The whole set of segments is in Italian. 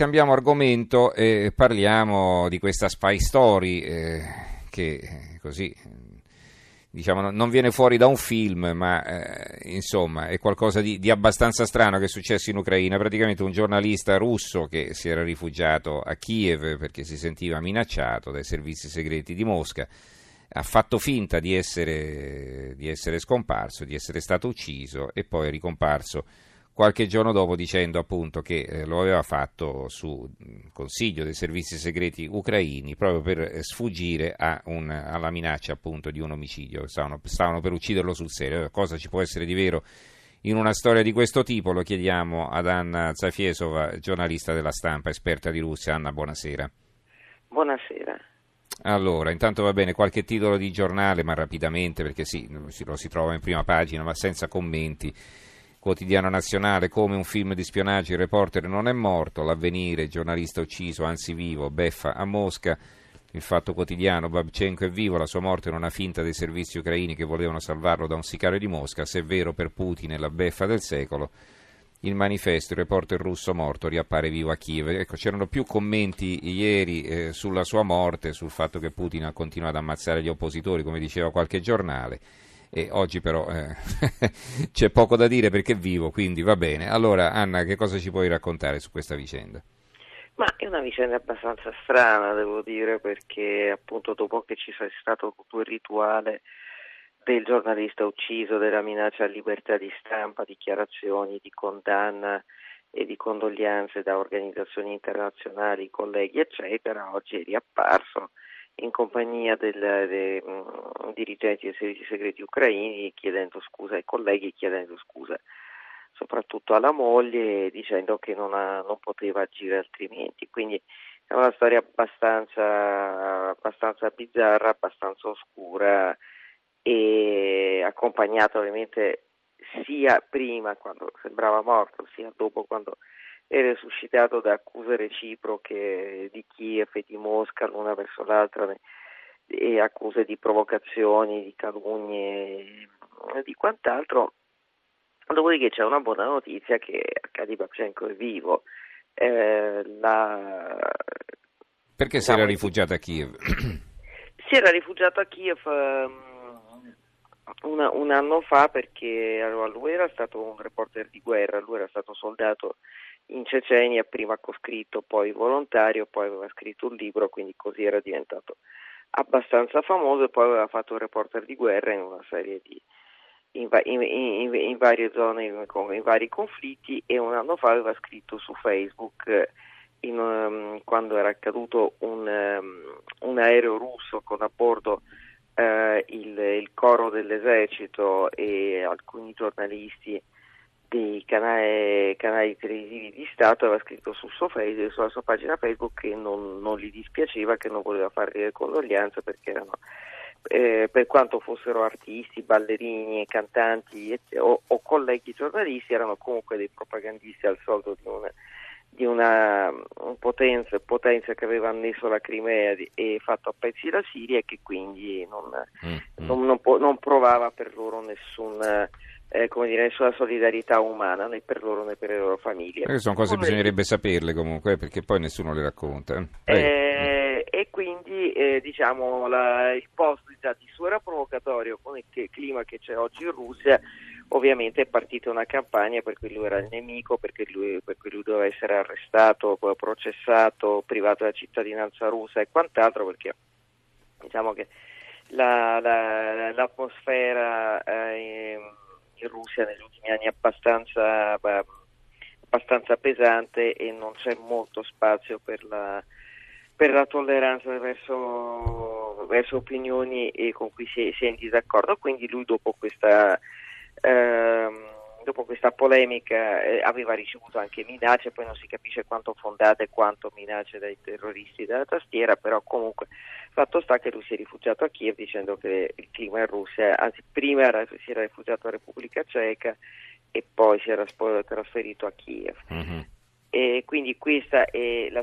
Cambiamo argomento e parliamo di questa spy story eh, che eh, così diciamo, non viene fuori da un film, ma eh, insomma è qualcosa di, di, abbastanza strano che è successo in Ucraina. Praticamente un giornalista russo che si era rifugiato a Kiev perché si sentiva minacciato dai servizi segreti di Mosca ha fatto finta di essere, di essere scomparso, di essere stato ucciso e poi è ricomparso qualche giorno dopo dicendo appunto che eh, lo aveva fatto su consiglio dei servizi segreti ucraini proprio per eh, sfuggire un, alla minaccia appunto di un omicidio, stavano, stavano, per ucciderlo sul serio. Cosa ci può essere di vero in una storia di questo tipo? Lo chiediamo ad Anna Zafiesova, giornalista della stampa, esperta di Russia. Anna, buonasera. Buonasera. Allora, intanto va bene, qualche titolo di giornale, ma rapidamente, perché sì, lo si trova in prima pagina, ma senza commenti. Quotidiano nazionale, come un film di spionaggio, il reporter non è morto, l'avvenire, giornalista ucciso, anzi vivo, beffa a Mosca. Il fatto quotidiano, Babchenko è vivo, la sua morte non ha finta dei servizi ucraini che volevano salvarlo da un sicario di Mosca, se è vero per Putin è la beffa del secolo. Il manifesto, il reporter russo morto, riappare vivo a Kiev. Ecco, c'erano più commenti ieri eh, sulla sua morte, sul fatto che Putin ha continuato ad ammazzare gli oppositori, come diceva qualche giornale e oggi però eh, c'è poco da dire perché vivo, quindi va bene. Allora Anna, che cosa ci puoi raccontare su questa vicenda? Ma è una vicenda abbastanza strana, devo dire, perché appunto dopo che ci sia stato il rituale del giornalista ucciso, della minaccia alla libertà di stampa, dichiarazioni di condanna e di condoglianze da organizzazioni internazionali, colleghi, eccetera, oggi è riapparso in compagnia del, dei um, dirigenti dei servizi segreti ucraini chiedendo scusa ai colleghi, chiedendo scusa soprattutto alla moglie dicendo che non, ha, non poteva agire altrimenti. Quindi è una storia abbastanza, abbastanza bizzarra, abbastanza oscura e accompagnata ovviamente sia prima quando sembrava morto sia dopo quando è resuscitato da accuse reciproche di Kiev e di Mosca l'una verso l'altra e accuse di provocazioni, di calunnie e di quant'altro. Dopodiché c'è una buona notizia che Arkady Babchenko è vivo. Eh, la... Perché si era rifugiato a Kiev? Si era rifugiato a Kiev um, una, un anno fa perché allora, lui era stato un reporter di guerra, lui era stato soldato in Cecenia, prima coscritto, poi volontario, poi aveva scritto un libro, quindi così era diventato abbastanza famoso e poi aveva fatto un reporter di guerra in una serie di in, in, in, in varie zone, in, vari conflitti e un anno fa aveva scritto su Facebook um, quando era accaduto un, um, un, aereo russo con a bordo uh, il, il coro dell'esercito e alcuni giornalisti dei canali, canali, televisivi di Stato aveva scritto sul suo Facebook, sulla sua pagina Facebook che non, non gli dispiaceva, che non voleva fare le condoglianze perché erano, eh, per quanto fossero artisti, ballerini, cantanti o, o, colleghi giornalisti, erano comunque dei propagandisti al soldo di una, di una un potenza, potenza, che aveva annesso la Crimea e fatto a pezzi la Siria e che quindi non, mm, mm. non, non, non provava per loro nessun eh, come dire, nessuna solidarietà umana né per loro né per le loro famiglie. Queste sono cose che bisognerebbe saperle comunque perché poi nessuno le racconta. Eh, e quindi eh, diciamo la, il post di suo era provocatorio con il clima che c'è oggi in Russia. Ovviamente è partita una campagna per cui lui era il nemico, perché lui, per cui lui doveva essere arrestato, processato, privato della cittadinanza russa e quant'altro, perché diciamo che la, la, l'atmosfera eh, in Russia negli ultimi anni è abbastanza, abbastanza pesante e non c'è molto spazio per la, per la tolleranza verso, verso, opinioni con cui si è, si è, in disaccordo. Quindi lui dopo questa, ehm, dopo questa polemica eh, aveva ricevuto anche minacce, poi non si capisce quanto fondate e quanto minacce dai terroristi della tastiera, però comunque fatto sta che lui si è rifugiato a Kiev dicendo che il clima in Russia, anzi prima era, si era rifugiato a Repubblica Ceca e poi si era trasferito a Kiev. Mm-hmm. E quindi questa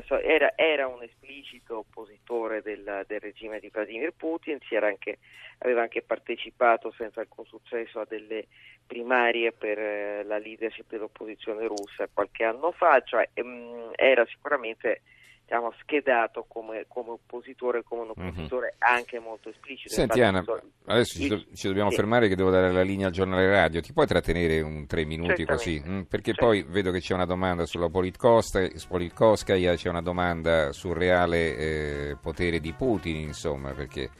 so- era, era, un esplicito oppositore del, del, regime di Vladimir Putin, anche, aveva anche partecipato senza alcun successo a delle primarie per eh, la leadership dell'opposizione russa qualche anno fa, cioè ehm, era sicuramente diciamo, schedato come, come, oppositore, come un oppositore mm-hmm. anche molto esplicito. Senti Anna, adesso ci, do, ci dobbiamo sì. fermare che devo dare la linea al giornale radio, ti puoi trattenere un tre minuti così? Mm, perché certo. poi vedo che c'è una domanda sulla Politkovskaya, c'è una domanda sul reale eh, potere di Putin, insomma, perché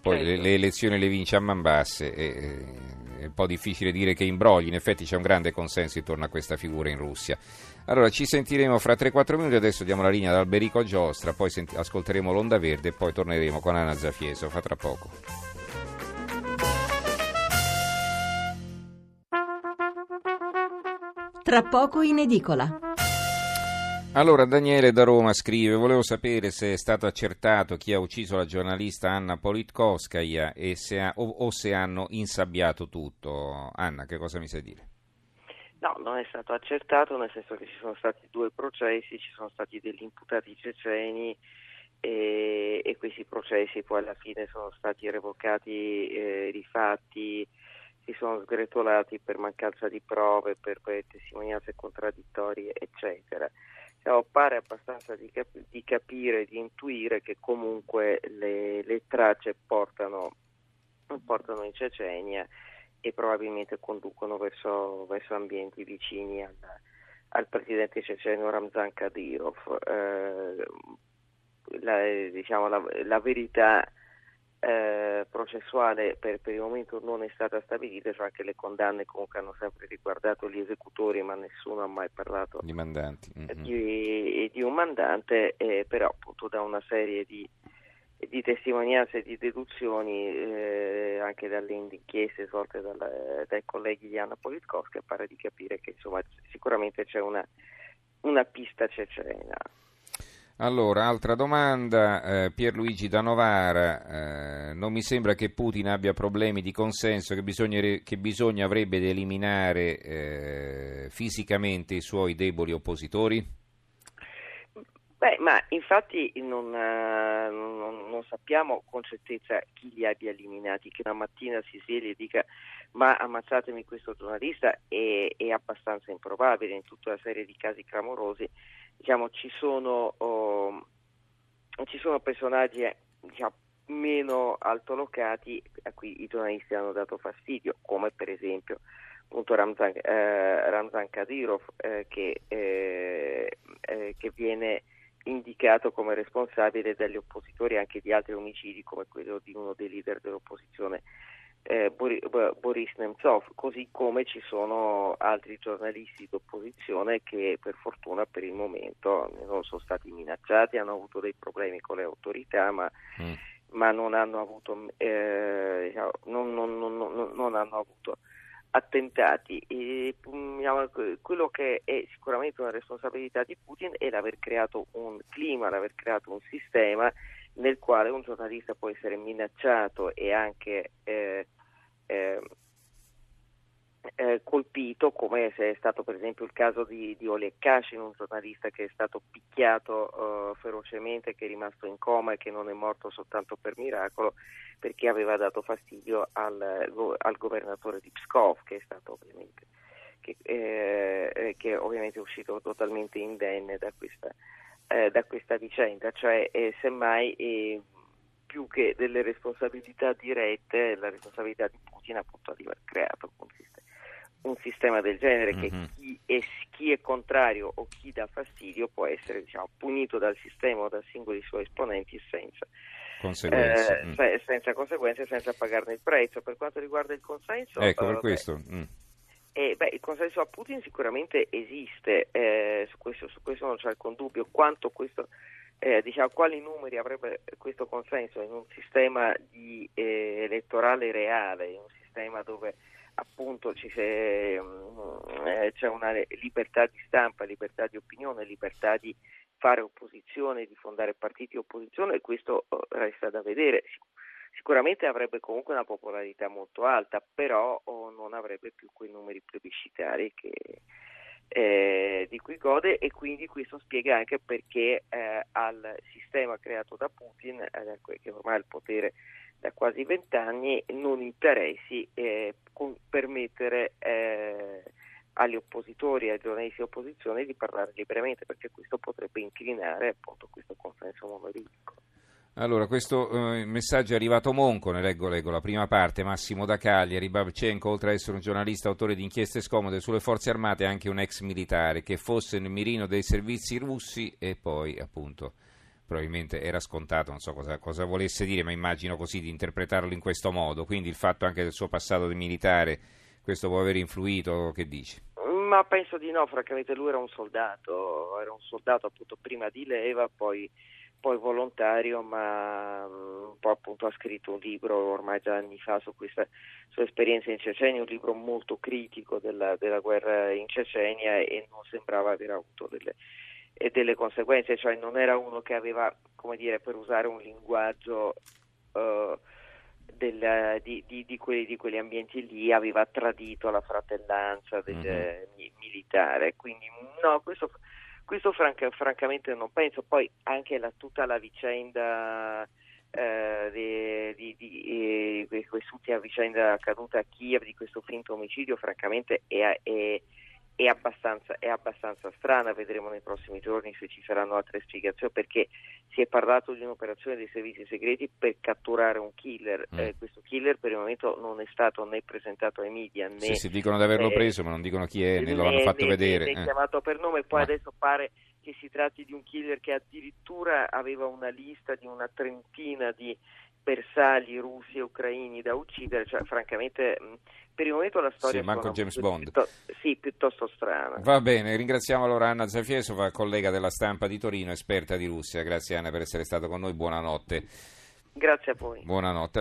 poi certo. le, le, elezioni le vince a man basse e... Eh, è un po' difficile dire che imbrogli, in effetti c'è un grande consenso intorno a questa figura in Russia. Allora ci sentiremo fra 3-4 minuti, adesso diamo la linea ad Alberico Giostra, poi senti- ascolteremo l'Onda Verde e poi torneremo con Anna Zafieso, fa tra poco. Tra poco in edicola. Allora, Daniele da Roma scrive: Volevo sapere se è stato accertato chi ha ucciso la giornalista Anna Politkovskaya e se ha, o, o, se hanno insabbiato tutto. Anna, che cosa mi sai dire? No, non è stato accertato, nel senso che ci sono stati due processi, ci sono stati degli imputati ceceni e, e questi processi poi alla fine sono stati revocati, eh, rifatti, si sono sgretolati per mancanza di prove, per, per testimonianze contraddittorie, eccetera. Diciamo, pare abbastanza di, cap- di, capire, di intuire che comunque le, le tracce portano, portano, in Cecenia e probabilmente conducono verso, verso ambienti vicini al, al, presidente ceceno Ramzan Kadyrov. Eh, la, diciamo, la, la verità eh, processuale per, per, il momento non è stata stabilita, cioè anche le condanne comunque hanno sempre riguardato gli esecutori, ma nessuno ha mai parlato di, mandanti. Mm-hmm. di, di un mandante, eh, però appunto da una serie di, di testimonianze e di deduzioni eh, anche dalle inchieste svolte dal, dai colleghi di Anna Politkovska pare di capire che insomma sicuramente c'è una, una pista cecena. Allora, altra domanda, eh, Pierluigi da Novara, eh, non mi sembra che Putin abbia problemi di consenso che bisogna, che bisogna avrebbe eliminare eh, fisicamente i suoi deboli oppositori? Beh, ma infatti non, eh, non, non, sappiamo con certezza chi li abbia eliminati, che una mattina si sveglia e dica ma ammazzatemi questo giornalista è, è abbastanza improbabile in tutta una serie di casi clamorosi. Diciamo, ci, sono, oh, ci sono personaggi eh, diciamo, meno altolocati a cui i giornalisti hanno dato fastidio, come per esempio appunto Ramzan, eh, Ramzan Kadyrov eh, che, eh, eh, che, viene indicato come responsabile dagli oppositori anche di altri omicidi come quello di uno dei leader dell'opposizione eh, Boris Nemtsov, così come ci sono altri giornalisti d'opposizione che per fortuna per il momento non sono stati minacciati, hanno avuto dei problemi con le autorità, ma, mm. ma non hanno avuto, eh, diciamo, non, non, non, non, hanno avuto attentati. E, diciamo, quello che è sicuramente una responsabilità di Putin è l'aver creato un clima, l'aver creato un sistema nel quale un giornalista può essere minacciato e anche eh, eh, eh, colpito, come se è stato per esempio il caso di, di Oleg Kashin, un giornalista che è stato picchiato uh, ferocemente, che è rimasto in coma e che non è morto soltanto per miracolo, perché aveva dato fastidio al, al governatore di Pskov, che è stato ovviamente, che, eh, eh, che ovviamente uscito totalmente indenne da questa, eh, da questa vicenda, cioè eh, semmai eh, più che delle responsabilità dirette, la responsabilità di Putin appunto di aver creato un sistema, un sistema del genere mm-hmm. che mhm. chi è, chi è, contrario o chi dà fastidio può essere diciamo, punito dal sistema o da singoli suoi esponenti senza conseguenze, eh, mm. senza conseguenze, senza pagarne il prezzo. Per quanto riguarda il consenso, ecco, per eh, questo. Mm. Eh, beh, il consenso a Putin sicuramente esiste, eh, su, questo, su, questo, non c'è alcun dubbio, quanto questo, eh, diciamo, quali numeri avrebbe questo consenso in un sistema di, eh, elettorale reale, in un sistema dove appunto se, mh, eh, c'è una libertà di stampa, libertà di opinione, libertà di fare opposizione, di fondare partiti di opposizione e questo oh, resta da vedere. Sicuramente avrebbe comunque una popolarità molto alta, però oh, non avrebbe più quei numeri plebiscitari che, eh, di cui gode e quindi questo spiega anche perché eh, al sistema creato da Putin, eh, che ormai ha il potere da quasi vent'anni, non interessi eh, permettere eh, agli oppositori, ai giornalisti di opposizione di parlare liberamente, perché questo potrebbe inclinare appunto questo consenso monolitico. Allora, questo eh, messaggio è arrivato Monco, ne leggo, leggo la prima parte, Massimo da Cagliari, Babchenko, oltre ad essere un giornalista autore di inchieste scomode sulle forze armate, anche un ex militare che fosse nel mirino dei servizi russi e poi appunto probabilmente era scontato, non so cosa, cosa, volesse dire, ma immagino così di interpretarlo in questo modo, quindi il fatto anche del suo passato di militare, questo può aver influito, che dici? Ma penso di no, francamente lui era un soldato, era un soldato appunto prima di leva, poi, poi volontario, ma un po' appunto ha scritto un libro ormai già anni fa su questa sua esperienza in Cecenia, un libro molto critico della, della guerra in Cecenia e non sembrava aver avuto delle, delle conseguenze, cioè non era uno che aveva, come dire, per usare un linguaggio... Uh, del, di, di, di, quelli, di, quegli ambienti lì aveva tradito la fratellanza del mm-hmm. militare. Quindi no, questo, questo franca, francamente non penso. Poi anche la, tutta la vicenda eh, di, di, di, quest'ultima vicenda accaduta a Kiev di questo finto omicidio francamente è, è è abbastanza, è abbastanza strana, vedremo nei prossimi giorni se ci saranno altre spiegazioni perché si è parlato di un'operazione dei servizi segreti per catturare un killer, mm. eh, questo killer per il momento non è stato né presentato ai media né... Sì, si dicono di averlo eh, preso ma non dicono chi è, né, lo hanno fatto né, vedere. Né, eh. chiamato per nome, poi ma... adesso pare che si tratti di un killer che addirittura aveva una lista di una trentina di bersagli russi e ucraini da uccidere, cioè francamente per il momento la storia sì, manco James Bond. Piuttosto, sì, piuttosto strana. Va bene, ringraziamo allora Anna Zafiesova, collega della stampa di Torino, esperta di Russia. Grazie Anna per essere stata con noi, buonanotte. Grazie a voi. Buonanotte.